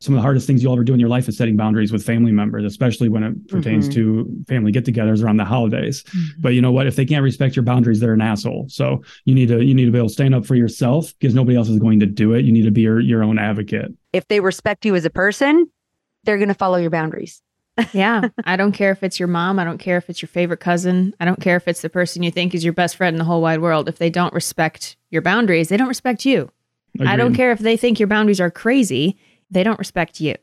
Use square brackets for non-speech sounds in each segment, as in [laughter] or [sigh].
some of the hardest things you'll ever do in your life is setting boundaries with family members, especially when it pertains mm-hmm. to family get-togethers around the holidays. Mm-hmm. But you know what? If they can't respect your boundaries, they're an asshole. So you need to you need to be able to stand up for yourself because nobody else is going to do it. You need to be your, your own advocate. If they respect you as a person, they're going to follow your boundaries. [laughs] yeah. I don't care if it's your mom. I don't care if it's your favorite cousin. I don't care if it's the person you think is your best friend in the whole wide world. If they don't respect your boundaries, they don't respect you. Agreed. I don't care if they think your boundaries are crazy they don't respect you.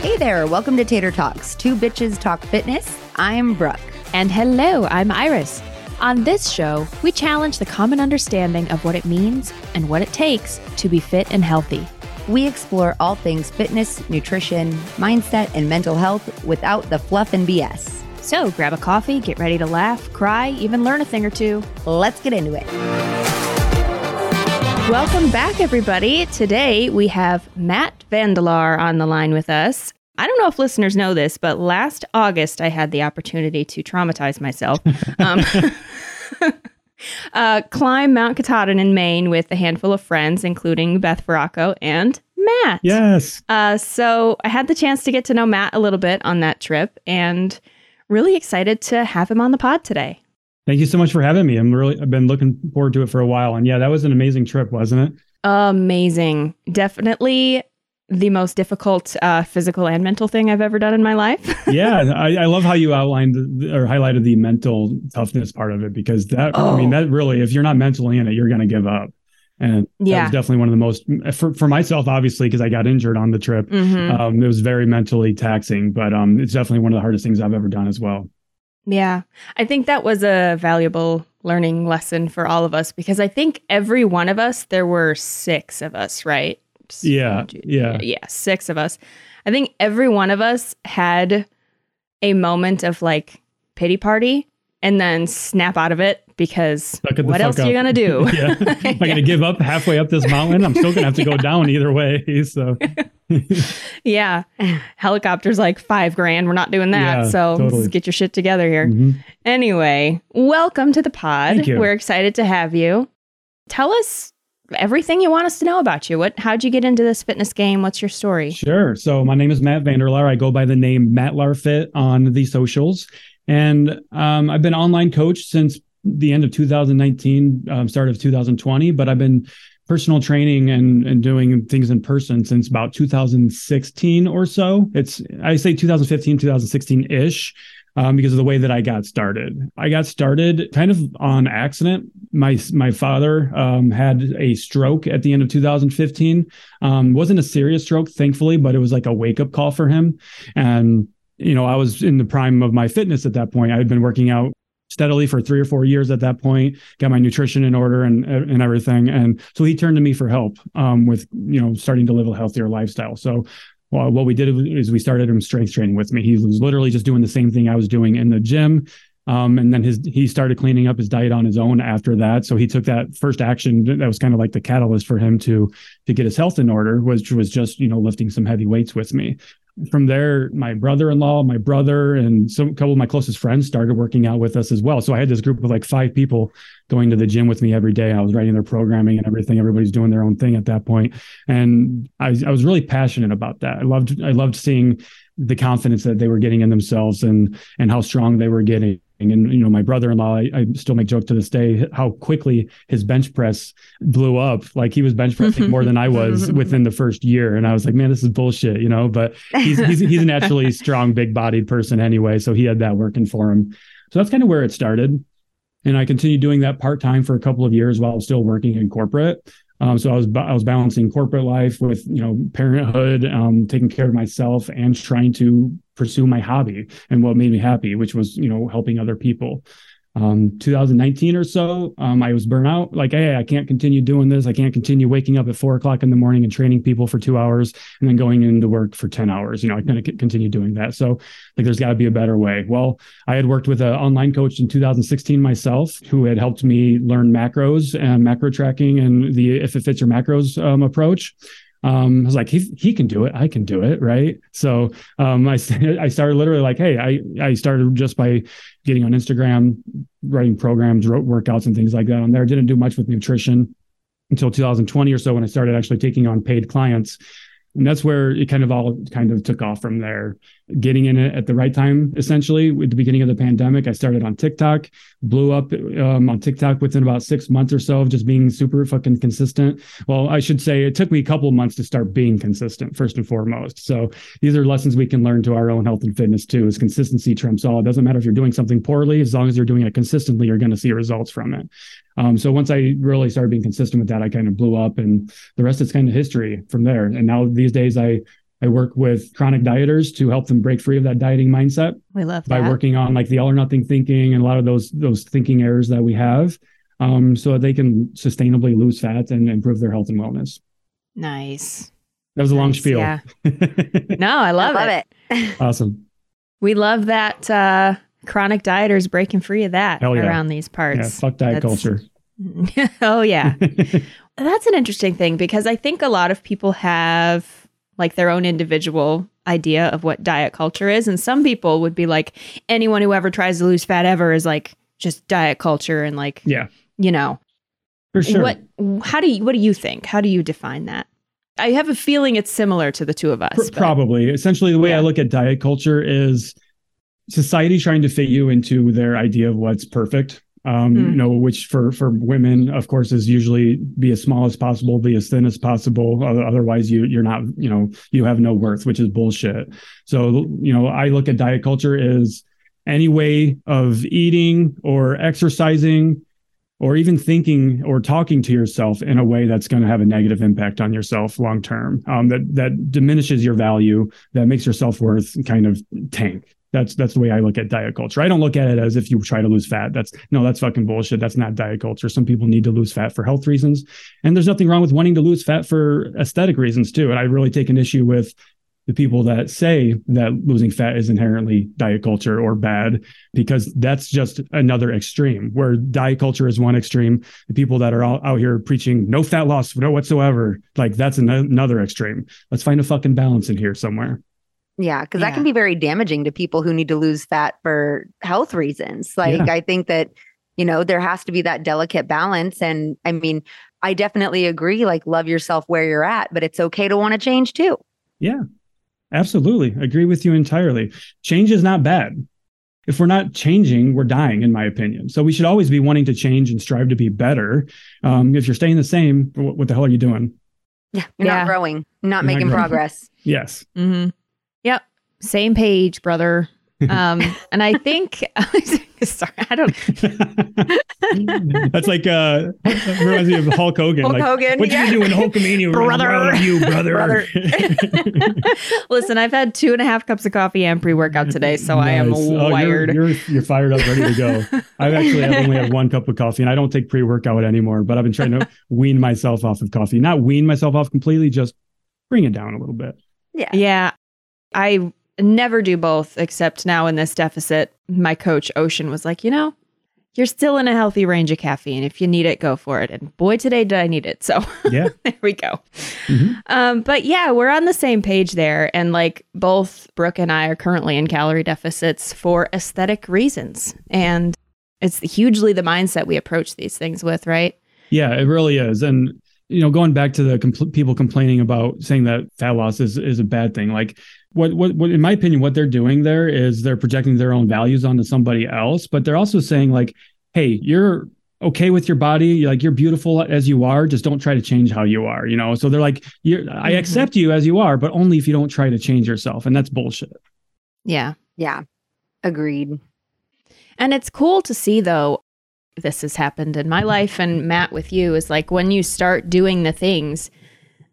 Hey there, welcome to Tater Talks. Two bitches talk fitness. I'm Brooke. And hello, I'm Iris. On this show, we challenge the common understanding of what it means and what it takes to be fit and healthy. We explore all things fitness, nutrition, mindset, and mental health without the fluff and BS. So grab a coffee, get ready to laugh, cry, even learn a thing or two. Let's get into it. Welcome back, everybody. Today we have Matt Van Der Laar on the line with us. I don't know if listeners know this, but last August I had the opportunity to traumatize myself. [laughs] Um, [laughs] uh, climb Mount Katahdin in Maine with a handful of friends, including Beth Baracco and Matt. Yes. Uh, so I had the chance to get to know Matt a little bit on that trip and really excited to have him on the pod today. Thank you so much for having me. I'm really I've been looking forward to it for a while. And yeah, that was an amazing trip, wasn't it? Amazing. Definitely the most difficult uh, physical and mental thing I've ever done in my life. [laughs] yeah, I, I, love how you outlined or highlighted the mental toughness part of it because that oh. I mean oh. that really if you're not mentally in it, you're going to give up. And yeah. that was definitely one of the most for, for myself, obviously, because I got injured on the trip. Mm-hmm. Um, it was very mentally taxing, but um, it's definitely one of the hardest things I've ever done as well. Yeah. I think that was a valuable learning lesson for all of us because I think every one of us, there were six of us, right? Yeah. Yeah. Yeah. Six of us. I think every one of us had a moment of like pity party and then snap out of it because what else are you gonna do? [laughs] yeah. Am I gonna [laughs] give up halfway up this mountain? I'm still gonna have to go [laughs] down either way. So yeah. Helicopter's like five grand. We're not doing that. Yeah, so totally. get your shit together here. Mm-hmm. Anyway, welcome to the pod. We're excited to have you. Tell us everything you want us to know about you. What how'd you get into this fitness game? What's your story? Sure. So my name is Matt Van Der Laar. I go by the name Matt Larfit on the socials. And um, I've been online coach since the end of 2019, um, start of 2020, but I've been personal training and, and doing things in person since about 2016 or so. It's, I say 2015, 2016 ish. Um, because of the way that I got started. I got started kind of on accident. My my father um, had a stroke at the end of 2015. Um, wasn't a serious stroke, thankfully, but it was like a wake up call for him. And you know, I was in the prime of my fitness at that point. I had been working out steadily for three or four years at that point got my nutrition in order and and everything and so he turned to me for help um, with you know starting to live a healthier lifestyle so well, what we did is we started him strength training with me he was literally just doing the same thing i was doing in the gym um, and then his he started cleaning up his diet on his own after that. So he took that first action that was kind of like the catalyst for him to to get his health in order, which was just you know lifting some heavy weights with me from there, my brother-in-law, my brother, and some couple of my closest friends started working out with us as well. So I had this group of like five people going to the gym with me every day. I was writing their programming and everything. Everybody's doing their own thing at that point, and I, I was really passionate about that. I loved I loved seeing the confidence that they were getting in themselves and and how strong they were getting and you know, my brother-in-law, I, I, still make jokes to this day how quickly his bench press blew up. Like he was bench pressing more than I was [laughs] within the first year, and I was like, man, this is bullshit, you know. But he's he's, he's a naturally [laughs] strong, big-bodied person anyway, so he had that working for him. So that's kind of where it started. And I continued doing that part time for a couple of years while still working in corporate. Um, so I was I was balancing corporate life with you know parenthood, um, taking care of myself, and trying to pursue my hobby and what made me happy, which was you know helping other people um, 2019 or so, um, I was burnout. Like, hey, I can't continue doing this. I can't continue waking up at four o'clock in the morning and training people for two hours and then going into work for 10 hours. You know, I couldn't continue doing that. So, like, there's got to be a better way. Well, I had worked with an online coach in 2016 myself who had helped me learn macros and macro tracking and the if it fits your macros um, approach um, I was like, he, he can do it. I can do it. Right. So um, I, [laughs] I started literally like, hey, I, I started just by getting on Instagram, writing programs, wrote workouts and things like that on there. Didn't do much with nutrition until 2020 or so when I started actually taking on paid clients. And that's where it kind of all kind of took off from there. Getting in it at the right time, essentially, at the beginning of the pandemic, I started on TikTok, blew up um, on TikTok within about six months or so of just being super fucking consistent. Well, I should say it took me a couple months to start being consistent, first and foremost. So these are lessons we can learn to our own health and fitness too. Is consistency trumps all. It doesn't matter if you're doing something poorly, as long as you're doing it consistently, you're going to see results from it. Um, so once I really started being consistent with that, I kind of blew up, and the rest is kind of history from there. And now these days, I I work with chronic dieters to help them break free of that dieting mindset. We love by working on like the all or nothing thinking and a lot of those those thinking errors that we have, um, so that they can sustainably lose fat and improve their health and wellness. Nice. That was a nice, long spiel. Yeah. [laughs] no, I love, I love it. it. [laughs] awesome. We love that uh, chronic dieters breaking free of that yeah. around these parts. Yeah, fuck diet That's, culture. [laughs] oh yeah. [laughs] That's an interesting thing because I think a lot of people have like their own individual idea of what diet culture is and some people would be like anyone who ever tries to lose fat ever is like just diet culture and like yeah. You know. For sure. What how do you what do you think? How do you define that? I have a feeling it's similar to the two of us. Probably. Essentially the way yeah. I look at diet culture is society trying to fit you into their idea of what's perfect um, mm. you know, which for for women, of course, is usually be as small as possible, be as thin as possible. Otherwise, you you're not, you know, you have no worth, which is bullshit. So, you know, I look at diet culture as any way of eating or exercising or even thinking or talking to yourself in a way that's going to have a negative impact on yourself long term um, that that diminishes your value that makes your self-worth kind of tank that's that's the way I look at diet culture. I don't look at it as if you try to lose fat. That's no, that's fucking bullshit. That's not diet culture. Some people need to lose fat for health reasons, and there's nothing wrong with wanting to lose fat for aesthetic reasons too. And I really take an issue with the people that say that losing fat is inherently diet culture or bad because that's just another extreme where diet culture is one extreme the people that are all out here preaching no fat loss no whatsoever like that's an- another extreme let's find a fucking balance in here somewhere yeah, because yeah. that can be very damaging to people who need to lose fat for health reasons. Like, yeah. I think that, you know, there has to be that delicate balance. And I mean, I definitely agree, like, love yourself where you're at, but it's okay to want to change too. Yeah, absolutely. Agree with you entirely. Change is not bad. If we're not changing, we're dying, in my opinion. So we should always be wanting to change and strive to be better. Um, if you're staying the same, what, what the hell are you doing? Yeah, you're yeah. not growing, not you're making not progress. [laughs] Yes. Mm-hmm. Yep. Same page, brother. [laughs] Um, and I think, [laughs] sorry, I don't. [laughs] That's like uh, reminds me of Hulk Hogan. Hulk like, Hogan, what yeah. you doing, Hulkamania? brother? you, brother. brother. Listen, I've had two and a half cups of coffee and pre-workout today, so nice. I am oh, wired. You're, you're, you're fired up, ready to go. I've actually I've only had one cup of coffee, and I don't take pre-workout anymore. But I've been trying to wean myself off of coffee. Not wean myself off completely, just bring it down a little bit. Yeah. Yeah. I never do both, except now in this deficit, my coach, Ocean, was like, you know, you're still in a healthy range of caffeine. If you need it, go for it. And boy, today did I need it. So yeah, [laughs] there we go. Mm-hmm. Um, but yeah, we're on the same page there. And like both Brooke and I are currently in calorie deficits for aesthetic reasons. And it's hugely the mindset we approach these things with, right? Yeah, it really is. And you know, going back to the compl- people complaining about saying that fat loss is is a bad thing, like what, what what in my opinion what they're doing there is they're projecting their own values onto somebody else but they're also saying like hey you're okay with your body like you're beautiful as you are just don't try to change how you are you know? So they're like you i mm-hmm. accept you as you are but only if you don't try to change yourself and that's bullshit. Yeah. Yeah. Agreed. And it's cool to see though this has happened in my life and matt with you is like when you start doing the things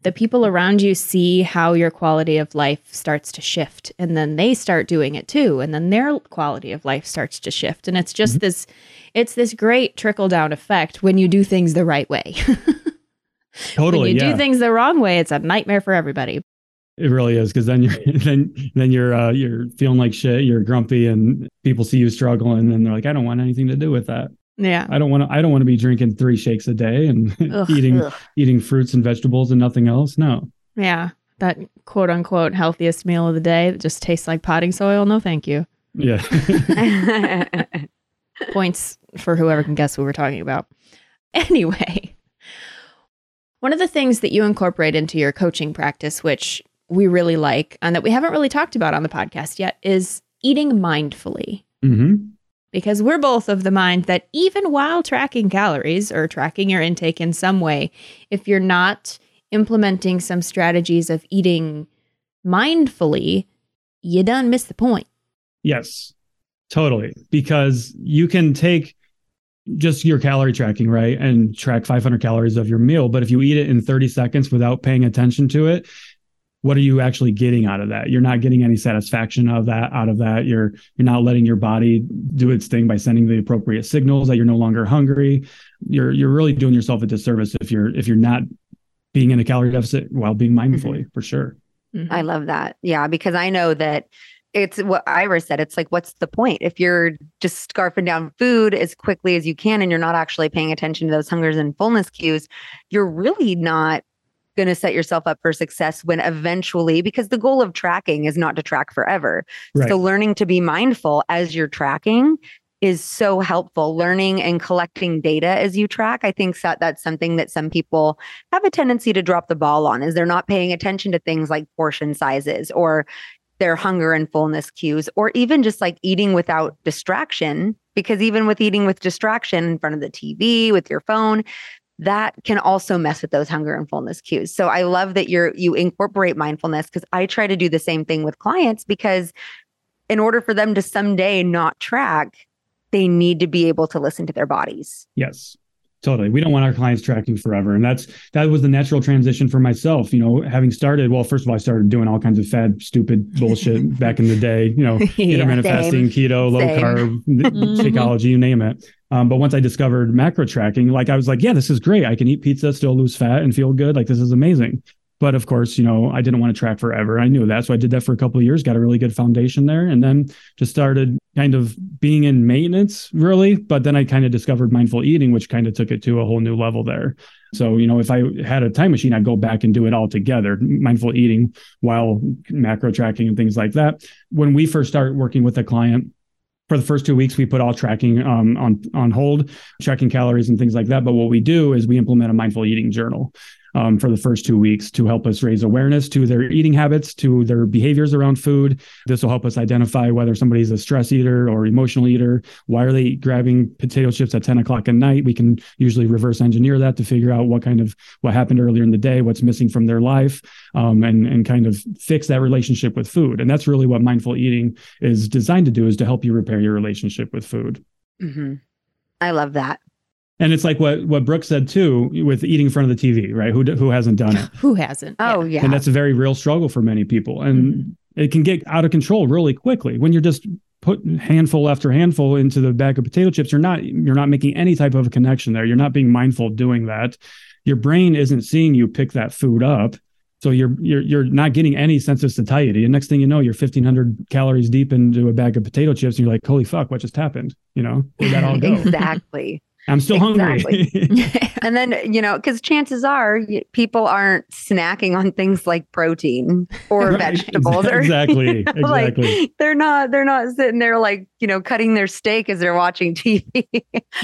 the people around you see how your quality of life starts to shift and then they start doing it too. And then their quality of life starts to shift. And it's just mm-hmm. this it's this great trickle down effect when you do things the right way. [laughs] Totally when you yeah. do things the wrong way it's a nightmare for everybody. It really is because then you're [laughs] then then you're uh, you're feeling like shit you're grumpy and people see you struggle and then they're like i don't want anything to do with that yeah. I don't want to I don't want to be drinking 3 shakes a day and [laughs] eating ugh. eating fruits and vegetables and nothing else. No. Yeah. That quote unquote healthiest meal of the day that just tastes like potting soil. No, thank you. Yeah. [laughs] [laughs] Points for whoever can guess who we're talking about. Anyway, One of the things that you incorporate into your coaching practice, which we really like and that we haven't really talked about on the podcast yet, is eating mindfully. Mm-hmm. Because we're both of the mind that even while tracking calories or tracking your intake in some way, if you're not implementing some strategies of eating mindfully, you done miss the point. Yes, totally. Because you can take just your calorie tracking, right? And track 500 calories of your meal. But if you eat it in 30 seconds without paying attention to it, what are you actually getting out of that? You're not getting any satisfaction of that out of that. You're you're not letting your body do its thing by sending the appropriate signals that you're no longer hungry. You're you're really doing yourself a disservice if you're if you're not being in a calorie deficit while being mindfully mm-hmm. for sure. Mm-hmm. I love that. Yeah, because I know that it's what Iris said. It's like, what's the point if you're just scarfing down food as quickly as you can and you're not actually paying attention to those hungers and fullness cues? You're really not going to set yourself up for success when eventually, because the goal of tracking is not to track forever. Right. So, learning to be mindful as you're tracking is so helpful. Learning and collecting data as you track, I think that that's something that some people have a tendency to drop the ball on. Is they're not paying attention to things like portion sizes or their hunger and fullness cues, or even just like eating without distraction. Because even with eating with distraction in front of the TV, with your phone, that can also mess with those hunger and fullness cues. So I love that you're you incorporate mindfulness because I try to do the same thing with clients because in order for them to someday not track, they need to be able to listen to their bodies. Yes. Totally. We don't want our clients tracking forever. And that's that was the natural transition for myself. You know, having started, well, first of all, I started doing all kinds of fad, stupid bullshit [laughs] back in the day, you know, [laughs] intermittent fasting, keto, low same. carb, [laughs] mm-hmm. Shakeology, you name it. Um, but once I discovered macro tracking, like I was like, yeah, this is great. I can eat pizza, still lose fat and feel good. Like this is amazing. But of course, you know, I didn't want to track forever. I knew that. So I did that for a couple of years, got a really good foundation there, and then just started kind of being in maintenance, really. But then I kind of discovered mindful eating, which kind of took it to a whole new level there. So, you know, if I had a time machine, I'd go back and do it all together, mindful eating while macro tracking and things like that. When we first start working with a client, for the first two weeks, we put all tracking um, on on hold, tracking calories and things like that. But what we do is we implement a mindful eating journal um, for the first two weeks to help us raise awareness to their eating habits, to their behaviors around food. This will help us identify whether somebody's a stress eater or emotional eater. Why are they grabbing potato chips at 10 o'clock at night? We can usually reverse engineer that to figure out what kind of what happened earlier in the day, what's missing from their life, um, and and kind of fix that relationship with food. And that's really what mindful eating is designed to do is to help you repair your relationship with food. Mm-hmm. I love that. And it's like what what Brooke said too with eating in front of the TV, right? Who who hasn't done it? [laughs] who hasn't? Oh yeah. And that's a very real struggle for many people, and mm-hmm. it can get out of control really quickly when you're just put handful after handful into the bag of potato chips. You're not you're not making any type of a connection there. You're not being mindful of doing that. Your brain isn't seeing you pick that food up. So you're you're you're not getting any sense of satiety. And next thing you know, you're 1500 calories deep into a bag of potato chips, and you're like, "Holy fuck, what just happened?" You know, where that all go? [laughs] exactly. I'm still exactly. hungry. [laughs] [laughs] and then, you know, because chances are people aren't snacking on things like protein or right. [laughs] vegetables. Or, exactly. You know, exactly. Like they're not, they're not sitting there like, you know, cutting their steak as they're watching TV.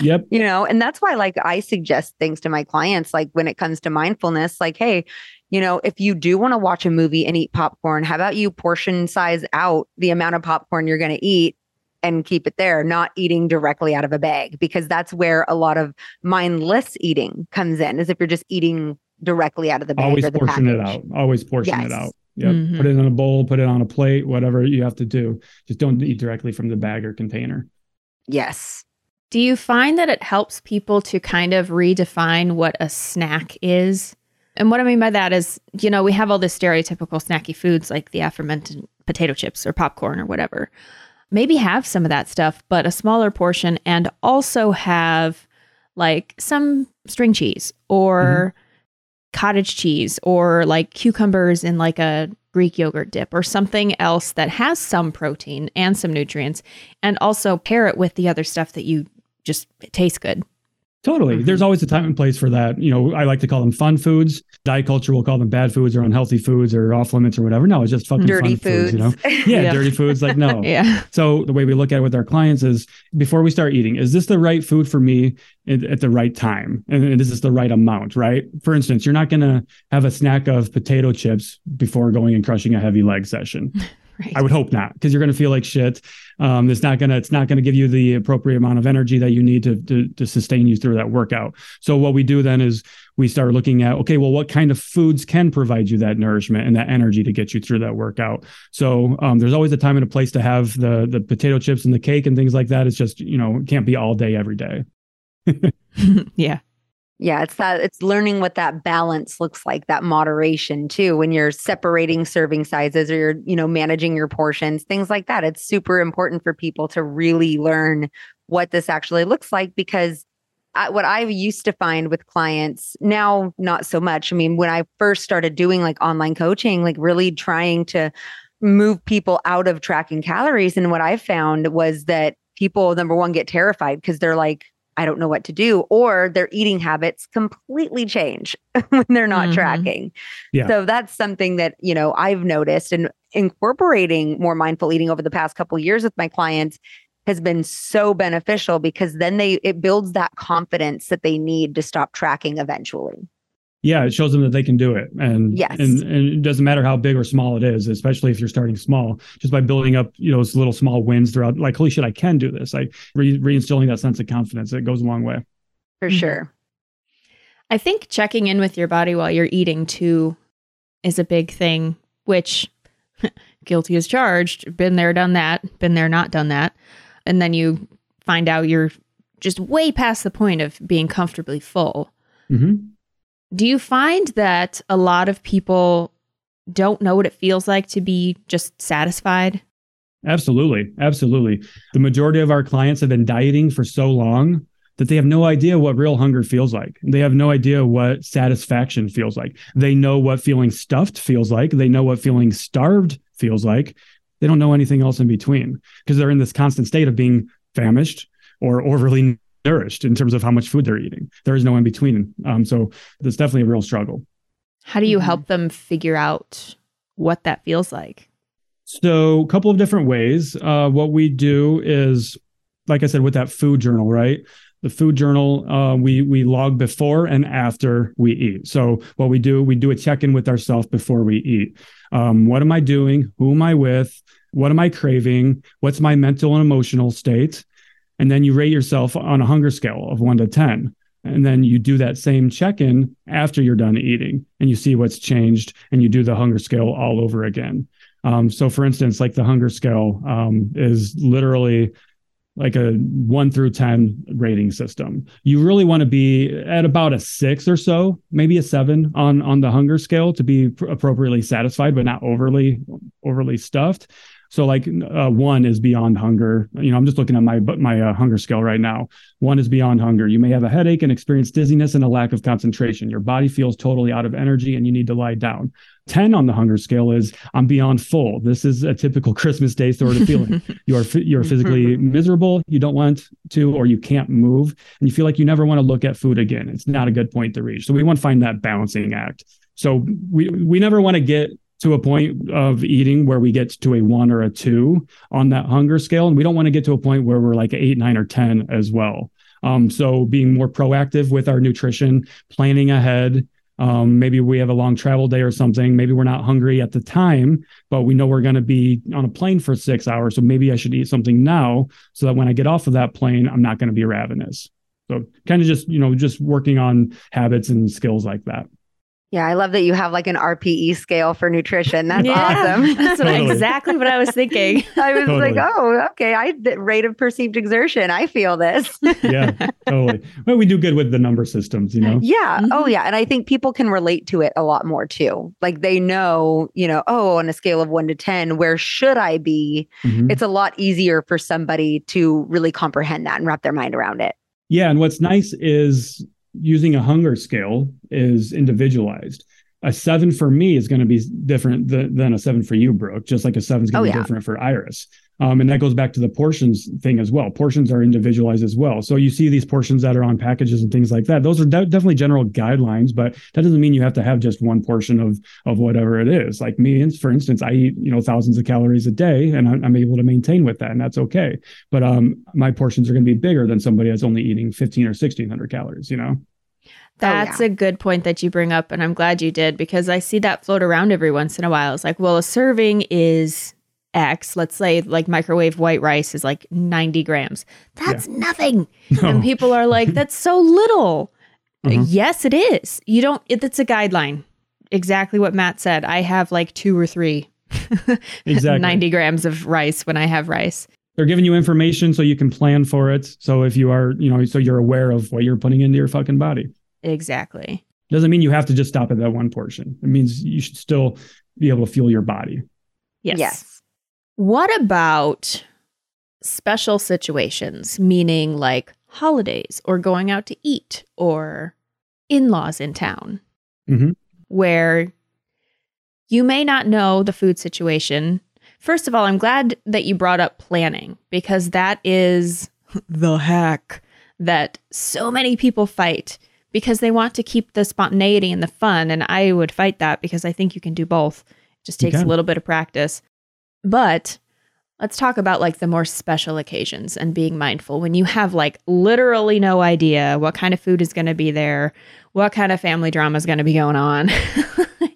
yep. You know, and that's why like I suggest things to my clients, like when it comes to mindfulness, like, hey, you know, if you do want to watch a movie and eat popcorn, how about you portion size out the amount of popcorn you're going to eat and keep it there, not eating directly out of a bag, because that's where a lot of mindless eating comes in, is if you're just eating directly out of the bag. Always or the portion package. it out. Always portion yes. it out. Yep. Mm-hmm. Put it in a bowl, put it on a plate, whatever you have to do. Just don't eat directly from the bag or container. Yes. Do you find that it helps people to kind of redefine what a snack is? And what I mean by that is, you know, we have all this stereotypical snacky foods like the aforementioned potato chips or popcorn or whatever maybe have some of that stuff, but a smaller portion, and also have like some string cheese or mm-hmm. cottage cheese or like cucumbers in like a Greek yogurt dip or something else that has some protein and some nutrients, and also pair it with the other stuff that you just taste good. Totally. Mm-hmm. There's always a time and place for that. You know, I like to call them fun foods. Diet culture will call them bad foods or unhealthy foods or off limits or whatever. No, it's just fucking dirty foods. foods. You know, [laughs] yeah, yeah, dirty foods. Like no. [laughs] yeah. So the way we look at it with our clients is before we start eating, is this the right food for me at, the right time, and, and is this the right amount? Right. For instance, you're not going to have a snack of potato chips before going and crushing a heavy leg session. [laughs] Right. I would hope not, because you're going to feel like shit. Um, it's not gonna it's not gonna give you the appropriate amount of energy that you need to, to to sustain you through that workout. So what we do then is we start looking at okay, well, what kind of foods can provide you that nourishment and that energy to get you through that workout. So um, there's always a time and a place to have the the potato chips and the cake and things like that. It's just you know it can't be all day every day. [laughs] [laughs] yeah yeah, it's that it's learning what that balance looks like, that moderation too, when you're separating serving sizes or you're, you know, managing your portions, things like that. It's super important for people to really learn what this actually looks like because I, what I used to find with clients now, not so much. I mean, when I first started doing like online coaching, like really trying to move people out of tracking calories. And what I found was that people, number one, get terrified because they're like, I don't know what to do, or their eating habits completely change [laughs] when they're not mm-hmm. tracking. Yeah. So that's something that, you know, I've noticed and incorporating more mindful eating over the past couple years with my clients has been so beneficial because then they it builds that confidence that they need to stop tracking eventually yeah, it shows them that they can do it. And yes. and, and it doesn't matter how big or small it is, especially if you're starting small, just by building up, you know, those little small wins throughout, like, holy shit, I can do this. Like re- reinstilling that sense of confidence, it goes a long way. For mm-hmm. sure. I think checking in with your body while you're eating too is a big thing, which [laughs] guilty as charged, been there, done that, been there, not done that. And then you find out you're just way past the point of being comfortably full. Mm-hmm do you find that a lot of people don't know what it feels like to be just satisfied? Absolutely. Absolutely. The majority of our clients have been dieting for so long that they have no idea what real hunger feels like. They have no idea what satisfaction feels like. They know what feeling stuffed feels like. They know what feeling starved feels like. They don't know anything else in between because they're in this constant state of being famished or overly nourished in terms of how much food they're eating. There is no in between. Um, so it's definitely a real struggle. How do you help mm-hmm. them figure out what that feels like? So, a couple of different ways. Uh, what we do is, like I said, with that food journal, right? The food journal, uh, we we log before and after we eat. So, what we do, we do a check in with ourselves before we eat. Um, what am I doing? Who am I with? What am I craving? What's my mental and emotional state? And then you rate yourself on a hunger scale of one to 10. And then you do that same check in after you're done eating and you see what's changed and you do the hunger scale all over again. Um, so, for instance, like the hunger scale um, is literally like a one through 10 rating system. You really want to be at about a six or so, maybe a seven on, on the hunger scale to be pr- appropriately satisfied, but not overly, overly stuffed. So like uh, one is beyond hunger. You know, I'm just looking at my my uh, hunger scale right now. One is beyond hunger. You may have a headache and experience dizziness and a lack of concentration. Your body feels totally out of energy and you need to lie down. 10 on the hunger scale is I'm beyond full. This is a typical [laughs] Christmas day sort of feeling. you are you're physically [laughs] miserable, you don't want to or you can't move and you feel like you never want to look at food again. It's not a good point to reach. So we want to find that balancing act. So we we never want to get to a point of eating where we get to a one or a two on that hunger scale. And we don't want to get to a point where we're like eight, nine, or 10 as well. Um, so being more proactive with our nutrition, planning ahead. Um, maybe we have a long travel day or something. Maybe we're not hungry at the time, but we know we're going to be on a plane for six hours. So maybe I should eat something now so that when I get off of that plane, I'm not going to be ravenous. So kind of just, you know, just working on habits and skills like that. Yeah, I love that you have like an RPE scale for nutrition. That's yeah, awesome. [laughs] That's what totally. exactly what I was thinking. [laughs] I was totally. like, oh, okay. I the rate of perceived exertion. I feel this. [laughs] yeah, totally. Well, we do good with the number systems, you know. Yeah. Mm-hmm. Oh, yeah. And I think people can relate to it a lot more too. Like they know, you know, oh, on a scale of one to ten, where should I be? Mm-hmm. It's a lot easier for somebody to really comprehend that and wrap their mind around it. Yeah, and what's nice is using a hunger scale is individualized. A seven for me is going to be different th- than a seven for you, Brooke, just like a seven is going to oh, be yeah. different for Iris. Um, and that goes back to the portions thing as well. Portions are individualized as well. So you see these portions that are on packages and things like that. Those are de- definitely general guidelines, but that doesn't mean you have to have just one portion of of whatever it is. Like me, for instance, I eat you know thousands of calories a day, and I'm, I'm able to maintain with that, and that's okay. But um, my portions are going to be bigger than somebody that's only eating 15 or 1600 calories. You know. That's oh, yeah. a good point that you bring up. And I'm glad you did because I see that float around every once in a while. It's like, well, a serving is X. Let's say like microwave white rice is like 90 grams. That's yeah. nothing. [laughs] No. And people are like, that's so little. Mm-hmm. Yes, it is. You don't, it, it's a guideline. Exactly what Matt said. I have like two or three [laughs] exactly 90 grams of rice when I have rice they're giving you information so you can plan for it. So if you are, you know, so you're aware of what you're putting into your fucking body. Exactly. Doesn't mean you have to just stop at that one portion. It means you should still be able to fuel your body. Yes. Yes. What about special situations, meaning like holidays or going out to eat or in laws in town, mm-hmm. where you may not know the food situation. First of all, I'm glad that you brought up planning because that is [laughs] the hack that so many people fight because they want to keep the spontaneity and the fun. And I would fight that because I think you can do both. It just takes a little bit of practice. But let's talk about like the more special occasions and being mindful when you have like literally no idea what kind of food is going to be there, what kind of family drama is going to be going on. [laughs]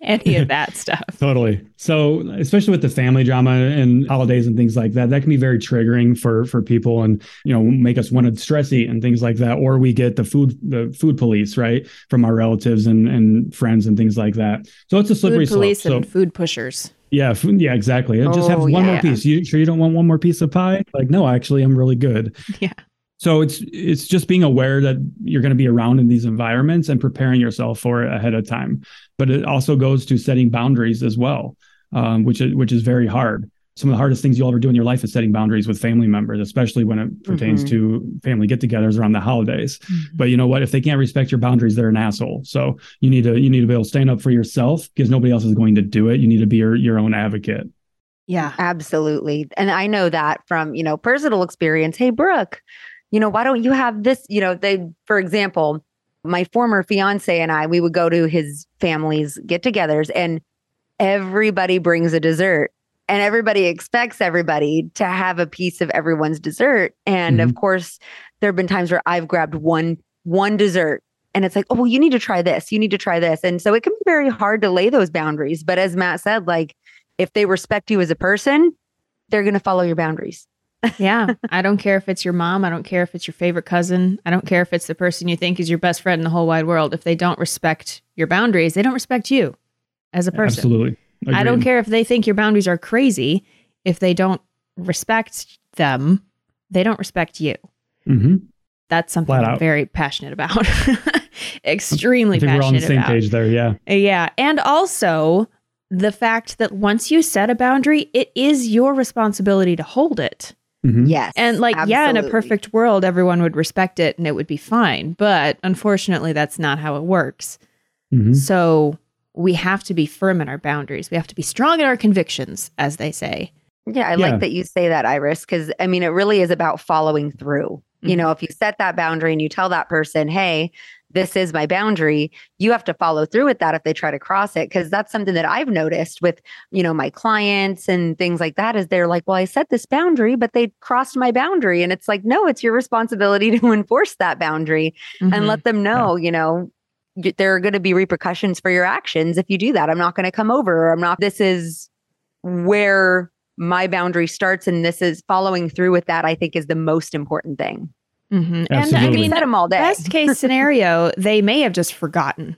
any of that [laughs] stuff. totally. So, especially with the family drama and holidays and things like that, that can be very triggering for for people, and you know, make us want to stress eat and things like that. Or we get the food the food police right from our relatives and and friends and things like that. So it's a slippery food police slope. and so, food pushers. Yeah, yeah, exactly. Oh, just have one yeah. more piece. You sure you don't want one more piece of pie? Like, no, actually, I'm really good. [laughs] Yeah. So it's it's just being aware that you're going to be around in these environments and preparing yourself for it ahead of time. But it also goes to setting boundaries as well, um, which is which is very hard. Some of the hardest things you'll ever do in your life is setting boundaries with family members, especially when it pertains mm-hmm. to family get-togethers around the holidays. Mm-hmm. But you know what? If they can't respect your boundaries, they're an asshole. So you need to you need to be able to stand up for yourself because nobody else is going to do it. You need to be your your own advocate. Yeah, absolutely. And I know that from, you know, personal experience. Hey, Brooke, you know, why don't you have this? You know, they, for example, my former fiance and I, we would go to his family's get togethers and everybody brings a dessert and everybody expects everybody to have a piece of everyone's dessert. And mm-hmm. of course, there have been times where I've grabbed one, one dessert and it's like, oh, well, you need to try this. You need to try this. And so it can be very hard to lay those boundaries. But as Matt said, like if they respect you as a person, they're going to follow your boundaries yeah. [laughs] I don't care if it's your mom. I don't care if it's your favorite cousin. I don't care if it's the person you think is your best friend in the whole wide world. If they don't respect your boundaries, they don't respect you as a person. Absolutely. Agreed. I don't care if they think your boundaries are crazy. If they don't respect them, they don't respect you. Mm-hmm. That's something I'm very passionate about. [laughs] Extremely passionate we're on the same about. page there. Yeah. Yeah. And also the fact that once you set a boundary, it is your responsibility to hold it. Mm-hmm. Yes. And like, absolutely. yeah, in a perfect world, everyone would respect it and it would be fine. But unfortunately, that's not how it works. Mm-hmm. So we have to be firm in our boundaries. We have to be strong in our convictions, as they say. Yeah, I yeah. like that you say that, Iris, because I mean, it really is about following through. Mm-hmm. You know, if you set that boundary and you tell that person, hey, this is my boundary you have to follow through with that if they try to cross it because that's something that i've noticed with you know my clients and things like that is they're like well i set this boundary but they crossed my boundary and it's like no it's your responsibility [laughs] to enforce that boundary mm-hmm. and let them know yeah. you know there are going to be repercussions for your actions if you do that i'm not going to come over or i'm not this is where my boundary starts and this is following through with that i think is the most important thing Mm-hmm. And I mean, them all day. best case scenario, they may have just forgotten.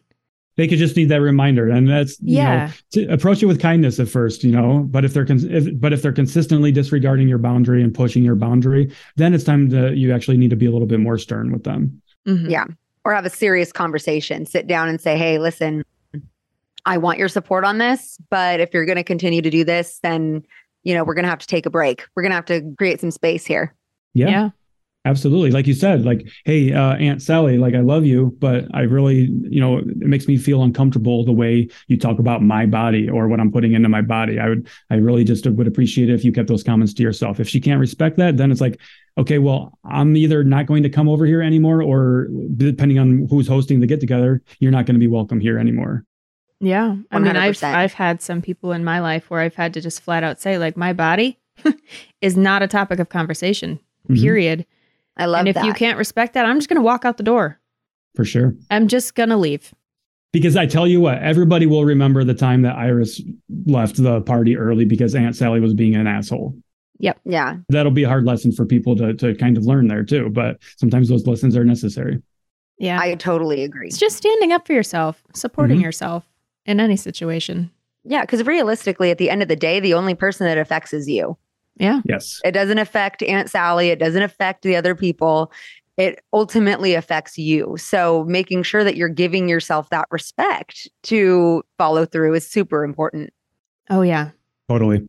They could just need that reminder, and that's yeah. Know, approach it with kindness at first, you know. But if they're con- if, but if they're consistently disregarding your boundary and pushing your boundary, then it's time to you actually need to be a little bit more stern with them. Mm-hmm. Yeah, or have a serious conversation. Sit down and say, "Hey, listen, I want your support on this, but if you're going to continue to do this, then you know we're going to have to take a break. We're going to have to create some space here." Yeah. yeah. Absolutely. Like you said, like, hey, uh, Aunt Sally, like, I love you, but I really, you know, it makes me feel uncomfortable the way you talk about my body or what I'm putting into my body. I would, I really just would appreciate it if you kept those comments to yourself. If she can't respect that, then it's like, okay, well, I'm either not going to come over here anymore, or depending on who's hosting the get together, you're not going to be welcome here anymore. Yeah. I 100%. mean, I've, I've had some people in my life where I've had to just flat out say, like, my body [laughs] is not a topic of conversation, mm-hmm. period. Mm-hmm I love And if that. you can't respect that, I'm just going to walk out the door. For sure. I'm just going to leave. Because I tell you what, everybody will remember the time that Iris left the party early because Aunt Sally was being an asshole. Yep. Yeah. That'll be a hard lesson for people to to kind of learn there too. But sometimes those lessons are necessary. Yeah. I totally agree. It's just standing up for yourself, supporting mm-hmm. yourself in any situation. Yeah, because realistically, at the end of the day, the only person that affects is you. Yeah. Yes. It doesn't affect Aunt Sally. It doesn't affect the other people. It ultimately affects you. So making sure that you're giving yourself that respect to follow through is super important. Oh yeah. Totally.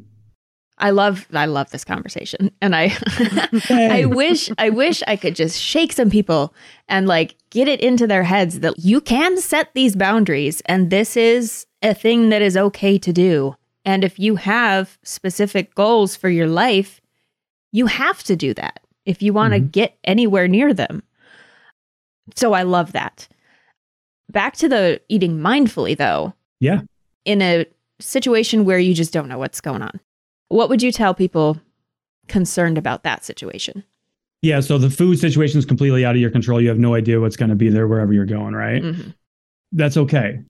I love I love this conversation. And I [laughs] I wish I wish I could just shake some people and like get it into their heads that you can set these boundaries and this is a thing that is okay to do. And if you have specific goals for your life, you have to do that if you want to mm-hmm. get anywhere near them. So I love that. Back to the eating mindfully, though. Yeah. In a situation where you just don't know what's going on, what would you tell people concerned about that situation? Yeah. So the food situation is completely out of your control. You have no idea what's going to be there wherever you're going, right? Mm-hmm. That's okay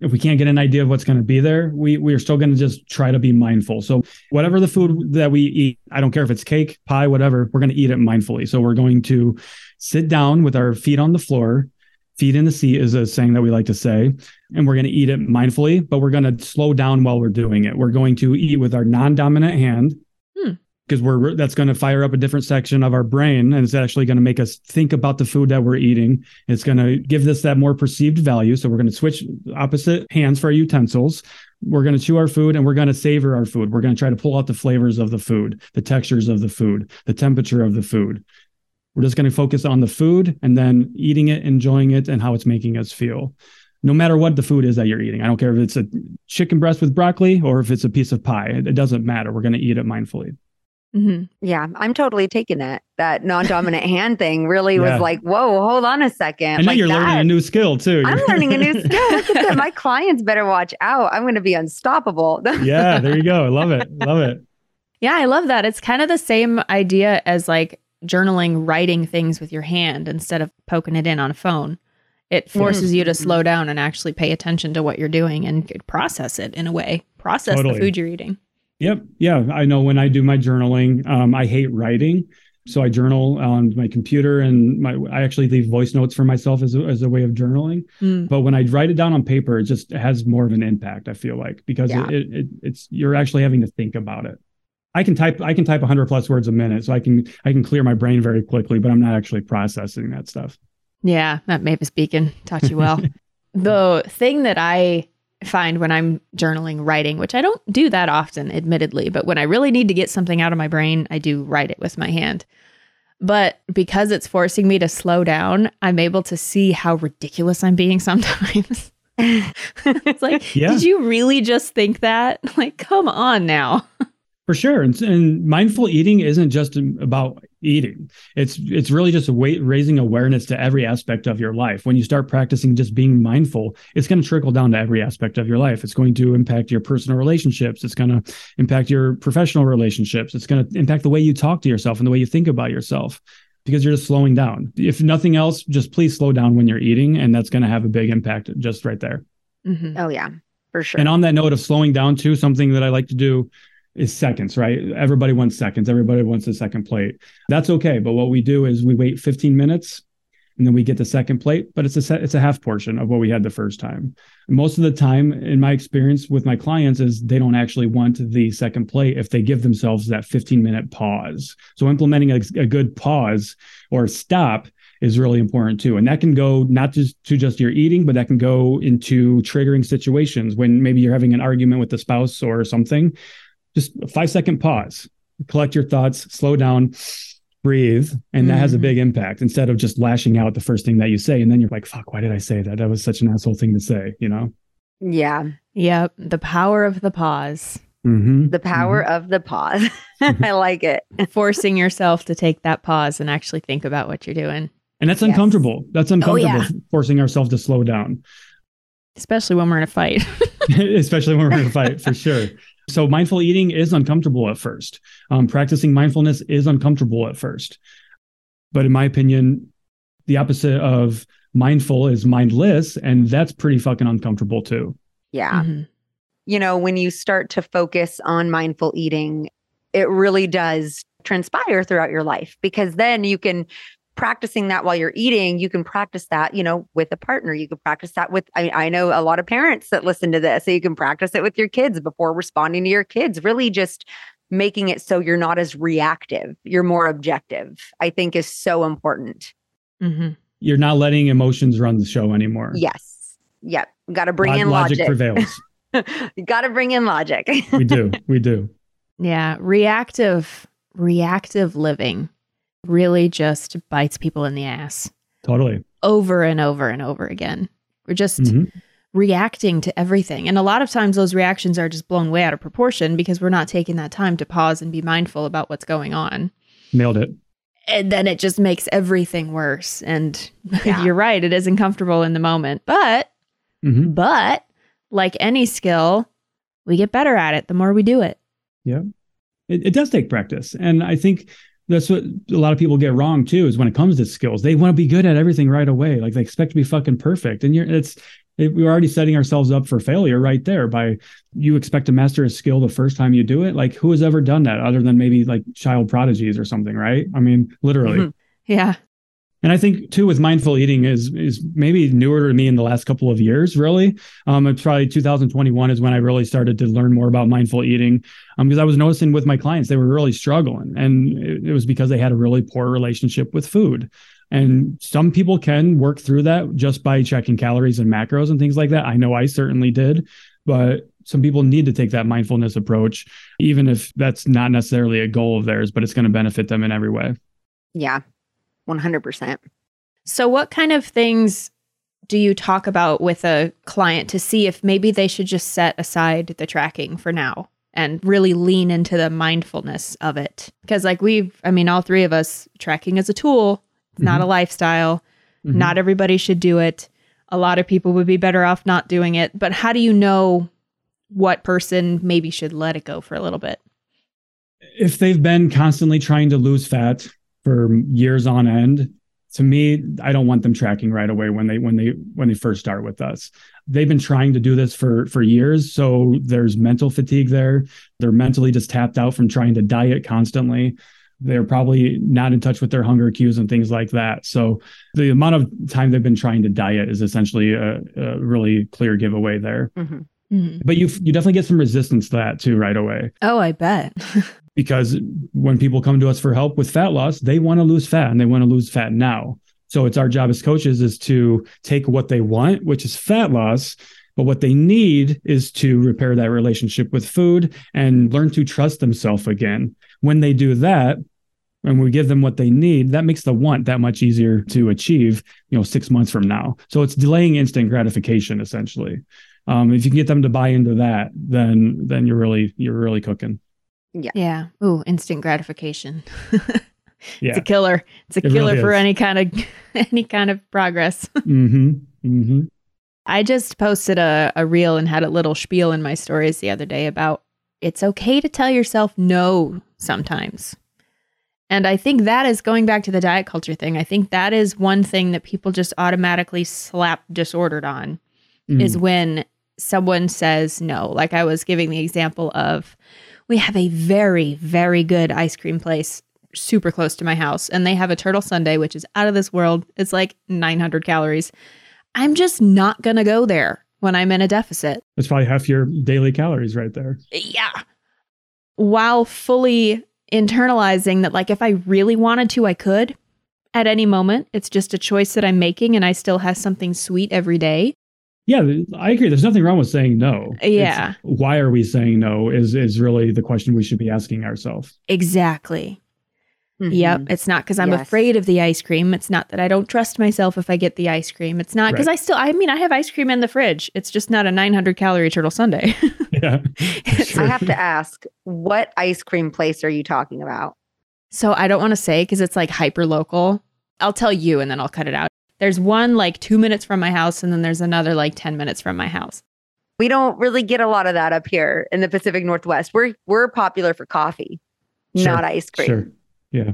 if we can't get an idea of what's going to be there, we we are still going to just try to be mindful. So whatever the food that we eat, I don't care if it's cake, pie, whatever, we're going to eat it mindfully. So we're going to sit down with our feet on the floor. Feet in the seat is a saying that we like to say, and we're going to eat it mindfully, but we're going to slow down while we're doing it. We're going to eat with our non-dominant hand because we're that's going to fire up a different section of our brain and it's actually going to make us think about the food that we're eating it's going to give us that more perceived value so we're going to switch opposite hands for our utensils we're going to chew our food and we're going to savor our food we're going to try to pull out the flavors of the food the textures of the food the temperature of the food we're just going to focus on the food and then eating it enjoying it and how it's making us feel no matter what the food is that you're eating. I don't care if it's a chicken breast with broccoli or if it's a piece of pie. It, doesn't matter. We're going to eat it mindfully. Mm-hmm. Yeah, I'm totally taking that. That non-dominant hand thing really yeah. was like, whoa, hold on a second. And know like you're that, learning a new skill too. I'm learning a new [laughs] skill. Look at that. My clients better watch out. I'm going to be unstoppable. [laughs] yeah, there you go. I love it. Love it. Yeah, I love that. It's kind of the same idea as like journaling, writing things with your hand instead of poking it in on a phone. It forces mm-hmm. you to slow down and actually pay attention to what you're doing and process it in a way. Process totally. the food you're eating. Yep. Yeah. I know when I do my journaling, um, I hate writing. So I journal on my computer and my, I actually leave voice notes for myself as a, as a way of journaling. Mm. But when I write it down on paper, it just has more of an impact, I feel like, because yeah. it, it, it's, you're actually having to think about it. I can type, I can type 100 plus words a minute. So I can, I can clear my brain very quickly, but I'm not actually processing that stuff. Yeah. That Mavis Beacon taught you well. [laughs] the thing that I find when I'm journaling writing, which I don't do that often, admittedly, but when I really need to get something out of my brain, I do write it with my hand. But because it's forcing me to slow down, I'm able to see how ridiculous I'm being [laughs] sometimes. it's like, yeah. did you really just think that? [laughs] Like, come on now. For sure. And, and, mindful eating isn't just about eating. It's it's really just weight, raising awareness to every aspect of your life. When you start practicing just being mindful, it's going to trickle down to every aspect of your life. It's going to impact your personal relationships. It's going to impact your professional relationships. It's going to impact the way you talk to yourself and the way you think about yourself because you're just slowing down. If nothing else, just please slow down when you're eating and that's going to have a big impact just right there. Mm-hmm. Oh yeah. For sure. And on that note of slowing down too, something that I like to do is seconds, right? Everybody wants seconds. Everybody wants a second plate. That's okay. But what we do is we wait 15 minutes and then we get the second plate, but it's a set, it's a half portion of what we had the first time. Most of the time, in my experience with my clients, is they don't actually want the second plate if they give themselves that 15 minute pause. So implementing a, a good pause or stop is really important too. And that can go not just to just your eating, but that can go into triggering situations when maybe you're having an argument with the spouse or something just a five second pause, collect your thoughts, slow down, breathe and that mm-hmm. has a mm-hmm. big impact instead of just lashing out the first thing that you say. And then you're like fuck why did i say that? That was such an asshole thing to say you know? Yeah. Yep. The power of the pause. Mm-hmm. the power mm-hmm. of the pause. [laughs] I like it. Forcing yourself to take that pause and actually think about what you're doing. And that's uncomfortable. That's uncomfortable oh, yeah. forcing ourselves to slow down. Especially when we're in a fight. [laughs] Especially when we're in a fight for [laughs] sure so mindful eating is uncomfortable at first. Um, practicing mindfulness is uncomfortable at first. But in my opinion, the opposite of mindful is mindless. And that's pretty fucking uncomfortable too. Yeah. Mm-hmm. You know, when you start to focus on mindful eating, it really does transpire throughout your life because then you can practicing that while you're eating, you can practice that, you know, with a partner. You can practice that with, I, I know a lot of parents that listen to this. So you can practice it with your kids before responding to your kids, really just making it so you're not as reactive, you're more objective, I think is so important. Mm-hmm. You're not letting emotions run the show anymore. Yes. Yep. Got to bring in logic. Logic prevails. [laughs] you got to bring in logic. we do. [laughs] We do. Yeah. Reactive, reactive living really just bites people in the ass. Totally. Over and over and over again. We're just mm-hmm. reacting to everything. And a lot of times those reactions are just blown way out of proportion because we're not taking that time to pause and be mindful about what's going on. Nailed it. And then it just makes everything worse. And [laughs] yeah. you're right, it is uncomfortable in the moment. But, mm-hmm. but like any skill, we get better at it the more we do it. Yeah. It, it does take practice. And I think that's what a lot of people get wrong too is when it comes to skills. They want to be good at everything right away. Like they expect to be fucking perfect. And you're it's it, we're already setting ourselves up for failure right there by you expect to master a skill the first time you do it. Like who has ever done that other than maybe like child prodigies or something right? I mean literally. Mm-hmm. yeah and I think too with mindful eating is is maybe newer to me in the last couple of years. Really, um, it's probably 2021 is when I really started to learn more about mindful eating. Um, because I was noticing with my clients they were really struggling, and it, it was because they had a really poor relationship with food. And some people can work through that just by checking calories and macros and things like that. I know I certainly did, but some people need to take that mindfulness approach, even if that's not necessarily a goal of theirs, but it's going to benefit them in every way. Yeah, 100%. So, what kind of things do you talk about with a client to see if maybe they should just set aside the tracking for now and really lean into the mindfulness of it? Because, like, we've, I mean, all three of us, tracking is a tool, mm-hmm. not a lifestyle. Mm-hmm. Not everybody should do it. A lot of people would be better off not doing it. But how do you know what person maybe should let it go for a little bit? If they've been constantly trying to lose fat, for years on end to me i don't want them tracking right away when they when they when they first start with us. They've been trying to do this for for years so there's mental fatigue there. They're mentally just tapped out from trying to diet constantly. They're probably not in touch with their hunger cues and things like that. So the amount of time they've been trying to diet is essentially a, a really clear giveaway there. Mm-hmm. Mm-hmm. but you you definitely get some resistance to that too right away. Oh i bet [laughs] because when people come to us for help with fat loss, they want to lose fat and they want to lose fat now. So it's our job as coaches is to take what they want, which is fat loss, but what they need is to repair that relationship with food and learn to trust themselves again. When they do that, and we give them what they need, that makes the want that much easier to achieve, you know, six months from now. So it's delaying instant gratification essentially. Um, if you can get them to buy into that, then then you're really you're really cooking. Yeah. Yeah. Ooh, instant gratification. yeah. [laughs] It's a killer. It's a it killer really for any kind of [laughs] any kind of progress. [laughs] mm-hmm. Mm-hmm. I just posted a, a reel and had a little spiel in my stories the other day about it's okay to tell yourself no sometimes. And I think that is going back to the diet culture thing. I think that is one thing that people just automatically slap disordered on mm. is when someone says no. Like I was giving the example of we have a very, very good ice cream place super close to my house, and they have a turtle sundae, which is out of this world. It's like 900 calories. I'm just not going to go there when I'm in a deficit. It's probably half your daily calories right there. Yeah. While fully internalizing that, like, if I really wanted to, I could at any moment. It's just a choice that I'm making, and I still have something sweet every day. Yeah, I agree. There's nothing wrong with saying no. Yeah. It's, why are we saying no is is really the question we should be asking ourselves. Exactly. Mm-hmm. Yep. It's not because I'm yes. afraid of the ice cream. It's not that I don't trust myself if I get the ice cream. It's not because right. I still, I mean, I have ice cream in the fridge. It's just not a 900 calorie turtle sundae. [laughs] yeah. [laughs] Sure. I have to ask, what ice cream place are you talking about? So I don't want to say because it's like hyper local. I'll tell you and then I'll cut it out. There's one like two minutes from my house, and then there's another like 10 minutes from my house. We don't really get a lot of that up here in the Pacific Northwest. We're we're popular for coffee, sure. not ice cream. Sure. Yeah.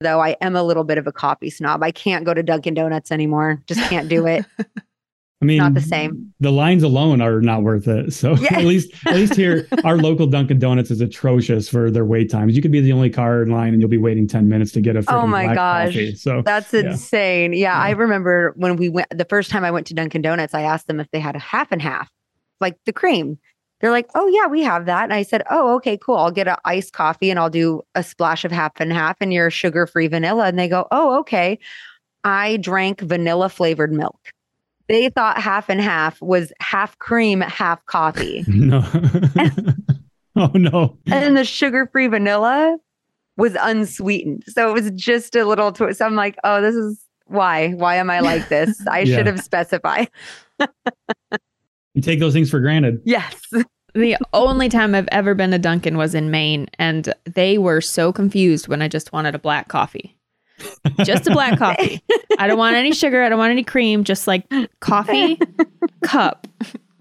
Though I am a little bit of a coffee snob. I can't go to Dunkin' Donuts anymore. Just can't do it. [laughs] I mean, not the same. The lines alone are not worth it. So [laughs] yeah. at least, at least here, [laughs] our local Dunkin' Donuts is atrocious for their wait times. You could be the only car in line, and you'll be waiting ten minutes to get a. Oh my gosh! Coffee. So that's yeah. insane. Yeah, yeah, I remember when we went the first time I went to Dunkin' Donuts. I asked them if they had a half and half, like the cream. They're like, "Oh yeah, we have that." And I said, "Oh, okay, cool. I'll get an iced coffee and I'll do a splash of half and half, and your sugar-free vanilla." And they go, "Oh, okay." I drank vanilla flavored milk they thought half and half was half cream, half coffee. [laughs] No. [laughs] oh no. And then the sugar-free vanilla was unsweetened. So it was just a little twist. So I'm like, oh, this is why. Why am I like this? I [laughs] yeah. should have specified. you take those things for granted. Yes. The only time I've ever been to Dunkin' was in Maine, and they were so confused when I just wanted a black coffee just a black coffee. I don't want any sugar. I don't want any cream. Just like coffee [laughs] cup.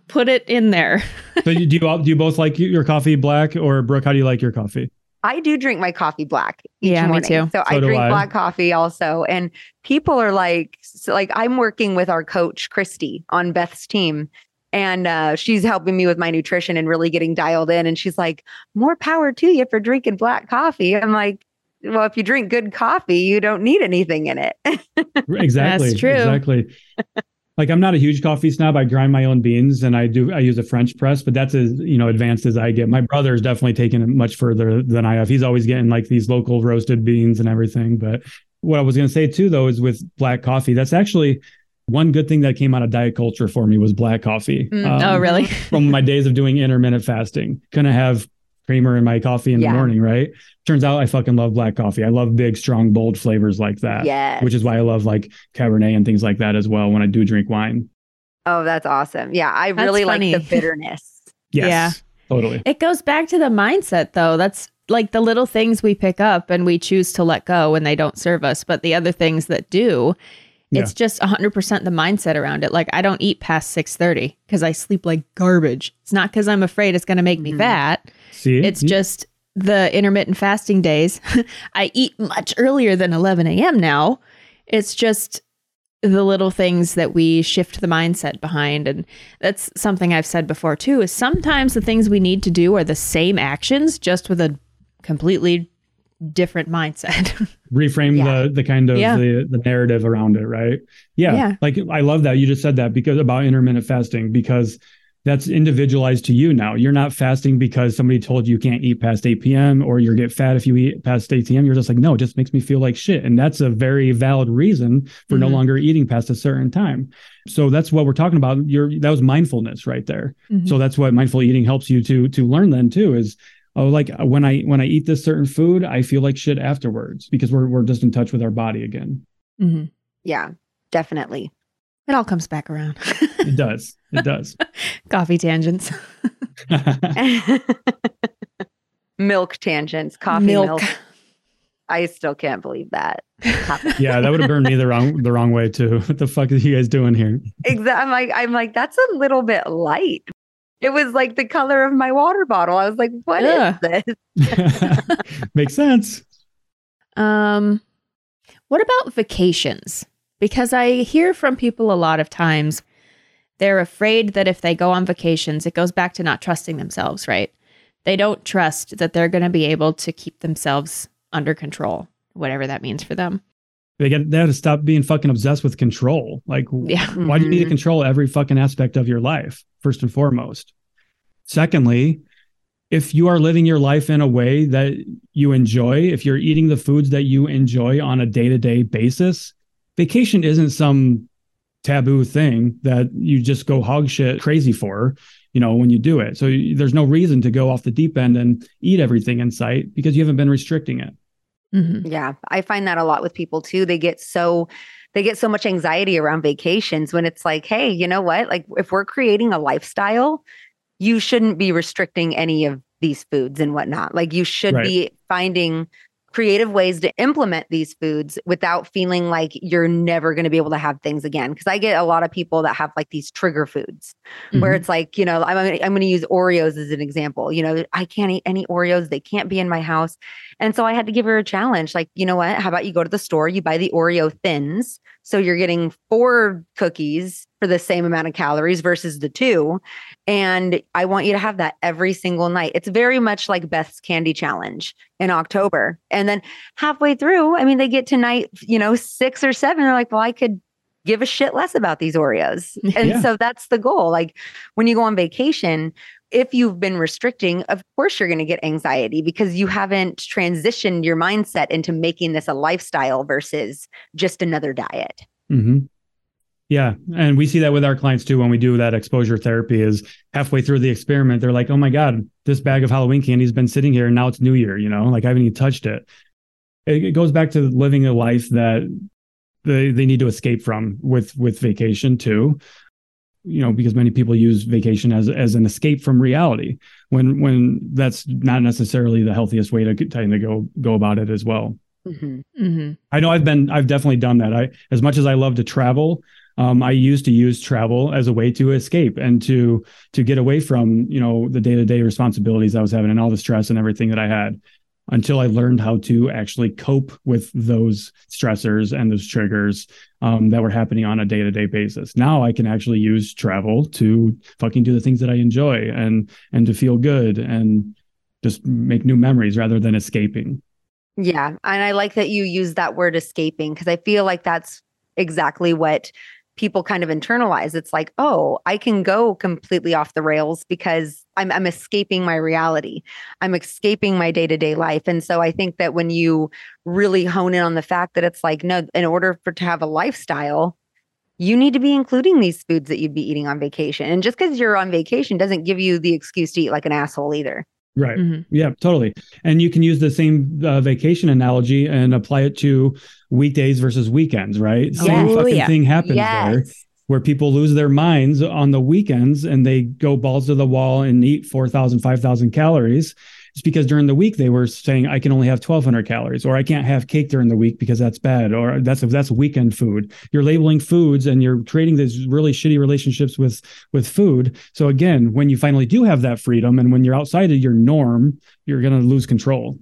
Put it in there. so you, do you do you both like your coffee black or Brooke? How do you like your coffee? I do drink my coffee black. yeah, morning. me too. So, so I drink I. black coffee also, and people are like, so like I'm working with our coach Christy on Beth's team, and uh, she's helping me with my nutrition and really getting dialed in. And she's like, "More power to you for drinking black coffee." I'm like, well, if you drink good coffee, you don't need anything in it. [laughs] exactly. That's true. Exactly. [laughs] like I'm not a huge coffee snob. I grind my own beans and I do I use a French press, but that's as you know advanced as I get. My brother is definitely taken it much further than I have. He's always getting like these local roasted beans and everything. But what I was going to say too, though, is with black coffee, that's actually one good thing that came out of diet culture for me was black coffee. Mm, um, oh, really? from my days of doing intermittent fasting, gonna have creamer in my coffee in yeah. the morning, right? Turns out I fucking love black coffee. I love big, strong, bold flavors like that. Yeah. Which is why I love like Cabernet and things like that as well when I do drink wine. Oh, that's awesome. Yeah. I that's really funny. like the [laughs] bitterness. yes. Yeah. Totally. It goes back to the mindset though. That's like the little things we pick up and we choose to let go when they don't serve us. But the other things that do, it's just 100% the mindset around it. Like I don't eat past 6:30 cuz I sleep like garbage. It's not cuz I'm afraid it's going to make me mm-hmm. fat. See? It's just the intermittent fasting days. [laughs] I eat much earlier than 11 a.m. now. It's just the little things that we shift the mindset behind. And that's something I've said before too, is sometimes the things we need to do are the same actions, just with a completely different mindset. [laughs] Reframe yeah. the the kind of yeah. the, the narrative around it, right? Yeah. yeah. Like I love that you just said that because about intermittent fasting, because that's individualized to you now. You're not fasting because somebody told you you can't eat past 8 p.m. or you get fat if you eat past 8 p.m. You're just like, no, it just makes me feel like shit. And that's a very valid reason for mm-hmm. no longer eating past a certain time. So that's what we're talking about. You're that was mindfulness right there. Mm-hmm. So that's what mindful eating helps you to to learn then too is oh like when I when I eat this certain food, I feel like shit afterwards because we're we're just in touch with our body again. Mm-hmm. Yeah, definitely. It all comes back around. it does. It does. [laughs] Coffee tangents. [laughs] milk tangents. Coffee milk. milk. I still can't believe that. yeah, that would have burned me the wrong the wrong way too. [laughs] What the fuck are you guys doing here? Exactly. I'm like, I'm like, that's a little bit light. It was like the color of my water bottle. I was like, what is this? [laughs] [laughs] Makes sense. Um, what about vacations? because I hear from people a lot of times they're afraid that if they go on vacations, it goes back to not trusting themselves, right? They don't trust that they're going to be able to keep themselves under control, whatever that means for them. They get they have to stop being fucking obsessed with control. Like, yeah. why do you need to mm-hmm. control every fucking aspect of your life? First and foremost. Secondly, if you are living your life in a way that you enjoy, if you're eating the foods that you enjoy on a day to day basis, vacation isn't some taboo thing that you just go hog shit crazy for you know when you do it so there's no reason to go off the deep end and eat everything in sight because you haven't been restricting it Mm-hmm. Yeah, I find that a lot with people too. They get so they get so much anxiety around vacations when it's like, hey, you know what? Like if we're creating a lifestyle, you shouldn't be restricting any of these foods and whatnot. Like you should right. be finding creative ways to implement these foods without feeling like you're never going to be able to have things again because i get a lot of people that have like these trigger foods mm-hmm. where it's like you know i'm, I'm going to use oreos as an example you know i can't eat any oreos they can't be in my house and so i had to give her a challenge like you know what how about you go to the store you buy the oreo thins so you're getting four cookies for the same amount of calories versus the two. And I want you to have that every single night. It's very much like Beth's candy challenge in October. And then halfway through, I mean, they get to night, you know, six or seven. They're like, well, I could give a shit less about these Oreos. [laughs] And yeah. so that's the goal. Like when you go on vacation, if you've been restricting, of course you're going to get anxiety because you haven't transitioned your mindset into making this a lifestyle versus just another diet. Mm-hmm. Yeah, and we see that with our clients too when we do that exposure therapy. Is halfway through the experiment, they're like, "Oh my god, this bag of Halloween candy has been sitting here, and now it's New Year." You know, like I haven't even touched it. It, it goes back to living a life that they they need to escape from with with vacation too you know because many people use vacation as as an escape from reality when when that's not necessarily the healthiest way to kind of go go about it as well mm-hmm. Mm-hmm. i know i've been i've definitely done that i as much as i love to travel um, i used to use travel as a way to escape and to to get away from you know the day-to-day responsibilities i was having and all the stress and everything that i had until I learned how to actually cope with those stressors and those triggers um, that were happening on a day to day basis. Now I can actually use travel to fucking do the things that I enjoy and and to feel good and just make new memories rather than escaping. Yeah, and I like that you use that word escaping because I feel like that's exactly what people kind of internalize. It's like, oh, I can go completely off the rails because I'm, I'm escaping my reality. I'm escaping my day to day life. And so I think that when you really hone in on the fact that it's like, no, in order for to have a lifestyle, you need to be including these foods that you'd be eating on vacation. And just because you're on vacation doesn't give you the excuse to eat like an asshole either. Right. Mm-hmm. Yeah, totally. And you can use the same uh, vacation analogy and apply it to weekdays versus weekends, right? Yes. Same fucking yeah. thing happens yes. there where people lose their minds on the weekends and they go balls to the wall and eat 4,000, 5,000 calories. It's because during the week they were saying I can only have 1200 calories or I can't have cake during the week because that's bad or that's that's weekend food. You're labeling foods and you're creating these really shitty relationships with with food. So again, when you finally do have that freedom and when you're outside of your norm, you're going to lose control.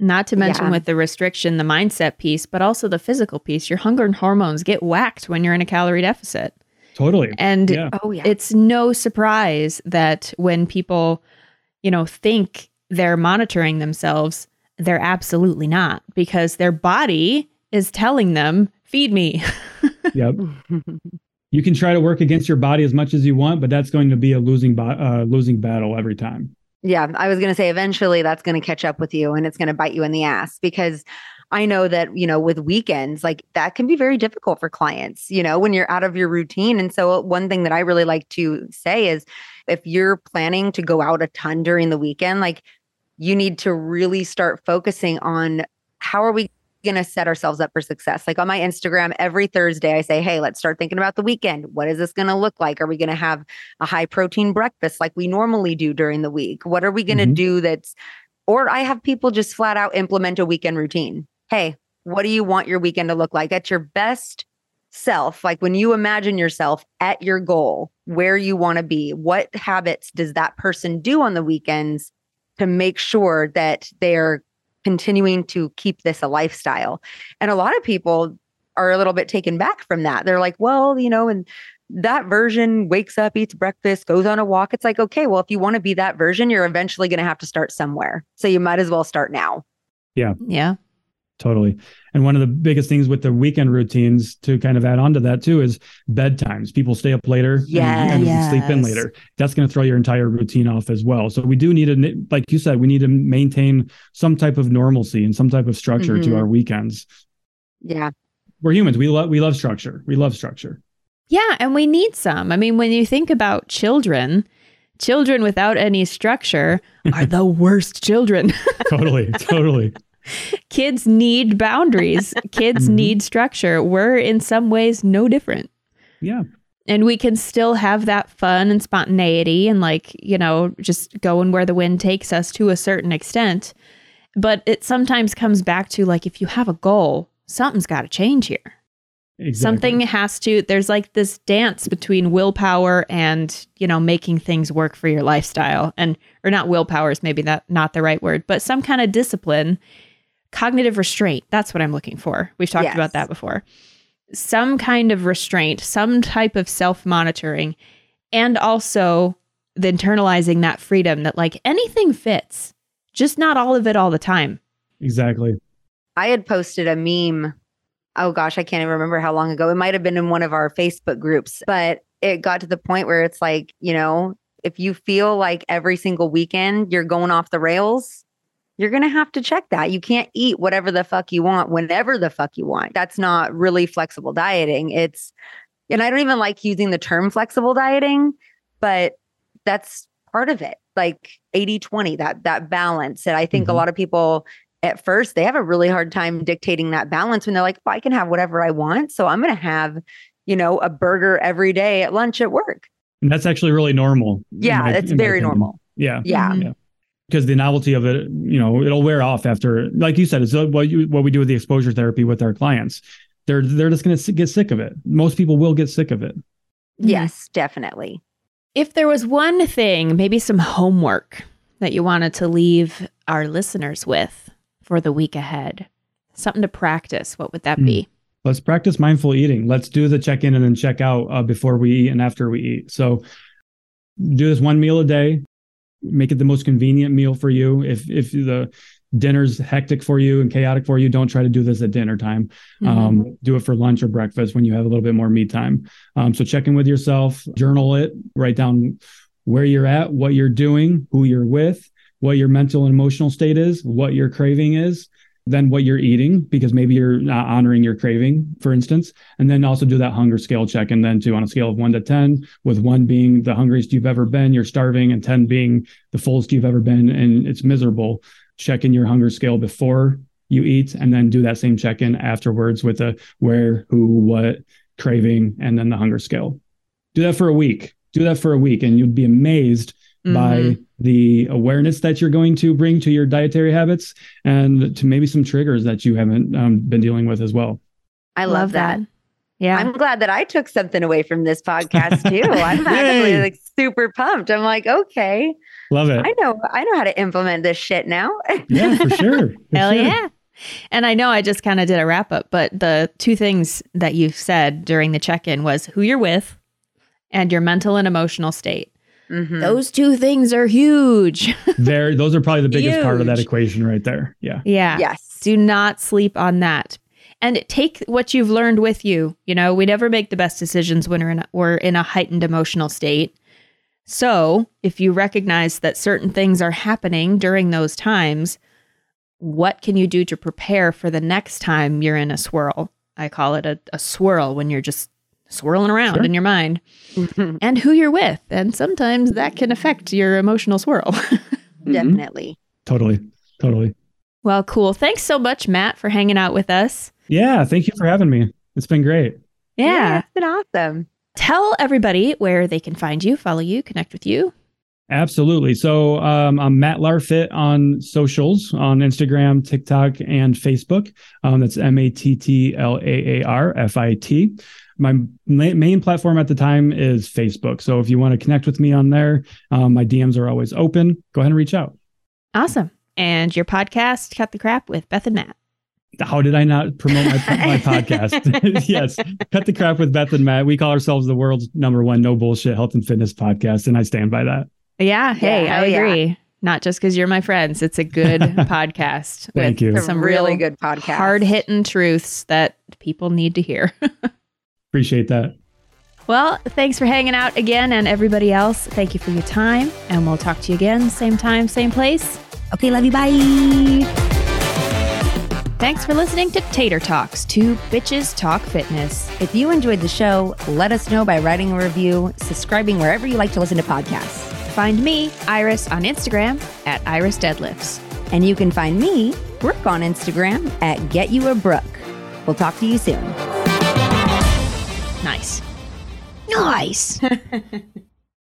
Not to mention yeah. with the restriction, the mindset piece, but also the physical piece. Your hunger and hormones get whacked when you're in a calorie deficit. Totally. And yeah. oh yeah. It's no surprise that when people, you know, think they're monitoring themselves, they're absolutely not because their body is telling them, feed me. [laughs] yep. You can try to work against your body as much as you want, but that's going to be a losing bo- uh, losing battle every time. Yeah, I was going to say eventually that's going to catch up with you and it's going to bite you in the ass because I know that, you know, with weekends, like that can be very difficult for clients, you know, when you're out of your routine. And so, one thing that I really like to say is if you're planning to go out a ton during the weekend, like you need to really start focusing on how are we going to set ourselves up for success. Like on my Instagram, every Thursday, I say, Hey, let's start thinking about the weekend. What is this going to look like? Are we going to have a high protein breakfast like we normally do during the week? What are we going to mm-hmm. do that's, or I have people just flat out implement a weekend routine. Hey, what do you want your weekend to look like at your best self? Like when you imagine yourself at your goal, where you want to be, what habits does that person do on the weekends to make sure that they're continuing to keep this a lifestyle. And a lot of people are a little bit taken back from that. They're like, well, you know, and that version wakes up, eats breakfast, goes on a walk. It's like, okay, well, if you want to be that version, you're eventually going to have to start somewhere. So you might as well start now. Yeah. Yeah. Totally. And one of the biggest things with the weekend routines to kind of add on to that too is bedtimes. People stay up later yes. and, and yes. sleep in later. That's going to throw your entire routine off as well. So we do need to, like you said, we need to maintain some type of normalcy and some type of structure mm-hmm. to our weekends. Yeah. We're humans. We love we love structure. We love structure. Yeah, and we need some. I mean, when you think about children, children without any structure are the worst children. [laughs] totally, totally. Kids need boundaries. Kids mm-hmm. need structure. We're in some ways no different. Yeah. And we can still have that fun and spontaneity and like, you know, just going where the wind takes us to a certain extent. But it sometimes comes back to like if you have a goal, something's got to change here. Exactly. Something has to, there's like this dance between willpower and, you know, making things work for your lifestyle. And, or not willpower is maybe that not the right word, but some kind of discipline, cognitive restraint. That's what I'm looking for. We've talked yes. about that before. Some kind of restraint, some type of self monitoring, and also the internalizing that freedom that like anything fits, just not all of it all the time. Exactly. I had posted a meme oh gosh, I can't even remember how long ago. It might have been in one of our Facebook groups, but it got to the point where it's like, you know, if you feel like every single weekend you're going off the rails, you're going to have to check that. You can't eat whatever the fuck you want whenever the fuck you want. That's not really flexible dieting. It's, and I don't even like using the term flexible dieting, but that's part of it. Like 80 20, that, that balance. And I think mm-hmm. a lot of people at first they have a really hard time dictating that balance when they're like, well, I can have whatever I want. So I'm going to have, you know, a burger every day at lunch at work. And that's actually really normal. Yeah, my, it's very normal. Yeah. Yeah. Mm-hmm. yeah. Because the novelty of it, you know, it'll wear off after, like you said, it's what you, what we do with the exposure therapy with our clients. They're they're just going to get sick of it. Most people will get sick of it. Yes, definitely. If there was one thing, maybe some homework that you wanted to leave our listeners with, for the week ahead? Something to practice. What would that mm. be? Let's practice mindful eating. Let's do the check in and then check out uh, before we eat and after we eat. So do this one meal a day. Make it the most convenient meal for you. If if the dinner's hectic for you and chaotic for you, don't try to do this at dinner time. Mm-hmm. Um, do it for lunch or breakfast when you have a little bit more me time. Um, so check in with yourself, journal it, write down where you're at, what you're doing, who you're with, what your mental and emotional state is, what your craving is, then what you're eating, because maybe you're not honoring your craving, for instance, and then also do that hunger scale check. And then to on a scale of one to 10, with one being the hungriest you've ever been, you're starving, and 10 being the fullest you've ever been, and it's miserable. Check in your hunger scale before you eat, and then do that same check in afterwards with a where, who, what, craving, and then the hunger scale. Do that for a week. Do that for a week, and you'd be amazed mm-hmm. by the awareness that you're going to bring to your dietary habits and to maybe some triggers that you haven't um, been dealing with as well. I love, love that. that. Yeah. I'm glad that I took something away from this podcast too. [laughs] I'm actually like super pumped. I'm like, okay. Love it. I know I know how to implement this shit now. [laughs] yeah, for sure. [laughs] For Hell sure. yeah. And I know I just kind of did a wrap up, but the two things that you said during the check-in was who you're with and your mental and emotional state. Mm-hmm. Those two things are huge. [laughs] there, those are probably the biggest huge. part of that equation right there. Yeah. Yeah. Yes. Do not sleep on that. And take what you've learned with you. You know, we never make the best decisions when we're in a, we're in a heightened emotional state. So, if you recognize that certain things are happening during those times, what can you do to prepare for the next time you're in a swirl? I call it a, a swirl when you're just swirling around sure. in your mind mm-hmm. [laughs] and who you're with. And sometimes that can affect your emotional swirl. [laughs] Mm-hmm. Definitely. Totally. Totally. Well, cool. Thanks so much, Matt, for hanging out with us. Yeah. Thank you for having me. It's been great. Yeah. yeah it's been awesome. Tell everybody where they can find you, follow you, connect with you. Absolutely. So um, I'm Matt Laarfit on socials on Instagram, TikTok, and Facebook. Um, that's M A T T L A A R F I T my main platform at the time is Facebook. So if you want to connect with me on there, um, my DMs are always open. Go ahead and reach out. Awesome. And your podcast, Cut the Crap with Beth and Matt. How did I not promote my, [laughs] my podcast? [laughs] yes, Cut the Crap with Beth and Matt. We call ourselves the world's number one no bullshit health and fitness podcast, and I stand by that. Yeah. Hey, yeah, I agree. Yeah. Not just because you're my friends. It's a good [laughs] podcast. Thank you. Some really good podcast. Hard hitting truths that people need to hear. Appreciate that. Well, thanks for hanging out again, and everybody else, thank you for your time. And we'll talk to you again, same time, same place. Okay, love you. Bye. Thanks for listening to Tater Talks, two bitches talk fitness. If you enjoyed the show, let us know by writing a review, subscribing wherever you like to listen to podcasts. Find me, Iris, on Instagram at Iris Deadlifts. And you can find me Brooke on Instagram at Get You a Brooke. We'll talk to you soon. Nice. Nice. [laughs]